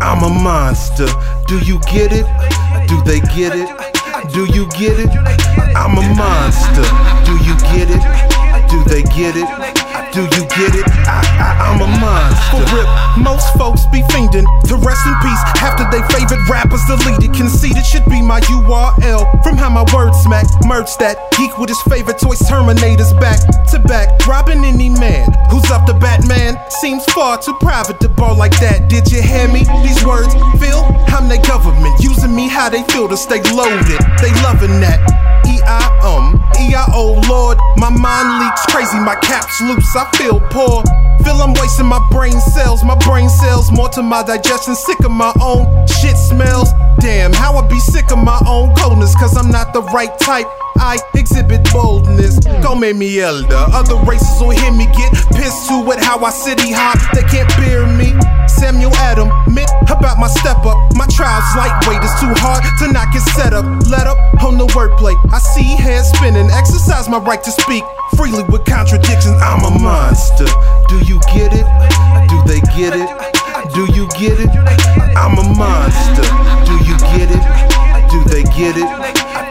I'm a monster. Do you get it? Do they get it? Do you get it? I'm a monster. Do you get it? Do they get it? Do you get it? I, I, I'm a monster. For rip, most folks be fiending to rest in peace after they favorite rappers deleted. Conceited should be my URL from how my words smack. Merch that geek with his favorite toys, Terminators back to back. Robbing any man who's up to Batman seems far too private to ball like that. Did you hear me? These words feel I'm their government using me how they feel to stay loaded. They loving that. E-I, um, E-I-O, Lord My mind crazy, my cap's loose, I feel poor Feel I'm wasting my brain cells, my brain cells more to my digestion Sick of my own shit smells Damn, how I be sick of my own coldness Cause I'm not the right type I exhibit boldness, don't make me elder. Other races will hear me get pissed too with how I city hop. They can't bear me. Samuel Adam, myth about my step up. Trial's lightweight, it's too hard to knock it set up. Let up on the wordplay. I see heads spinning, exercise my right to speak freely with contradictions. I'm a monster. Do you get it? Do they get it? Do you get it? I'm a monster. Do you get it? Do they get it?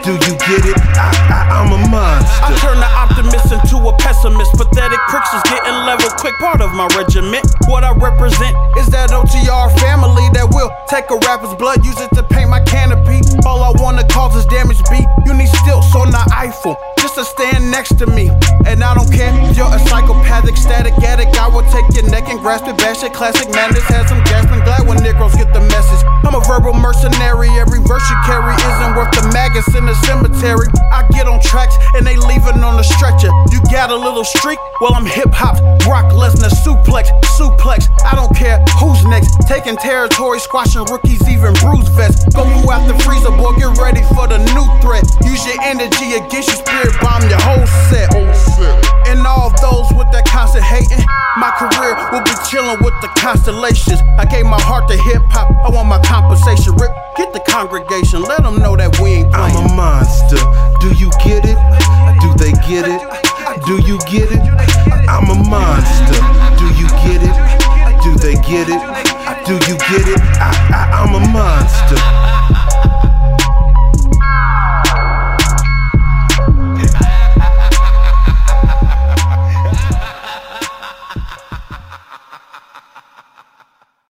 Do you get it? I, I'm a monster. I turn the optimist into a pessimist. Pathetic pricks is getting level quick. Part of my regiment. Take a rapper's blood, use it to paint my canopy. All I wanna cause is damage. Be you need stilts on the Eiffel just to stand next to me. And I don't care you're a psychopathic, static addict. I will take your neck and grasp it, bash it. Classic madness has some gasping. Glad when Negroes get the message. I'm a verbal mercenary. Every verse you carry isn't worth the maggots in the cemetery. I get on tracks and they leaving on the stretcher. You got a little streak? Well, I'm hip hop. Brock Lesnar, suplex taking territory, squashing rookies, even bruise vets. Goku out the Frieza, boy, get ready for the new threat. Use your energy against your spirit bomb, your whole set. And all those with that constant hating, my career will be chilling with the constellations. I gave my heart to hip hop, I want my compensation. Rip, get the congregation, let them know that we ain't playing. I'm a monster, do you get it? Do they get it? Do you get it? I'm a monster, do you get it? Do they get it? Do you get it? I, I, I'm a monster.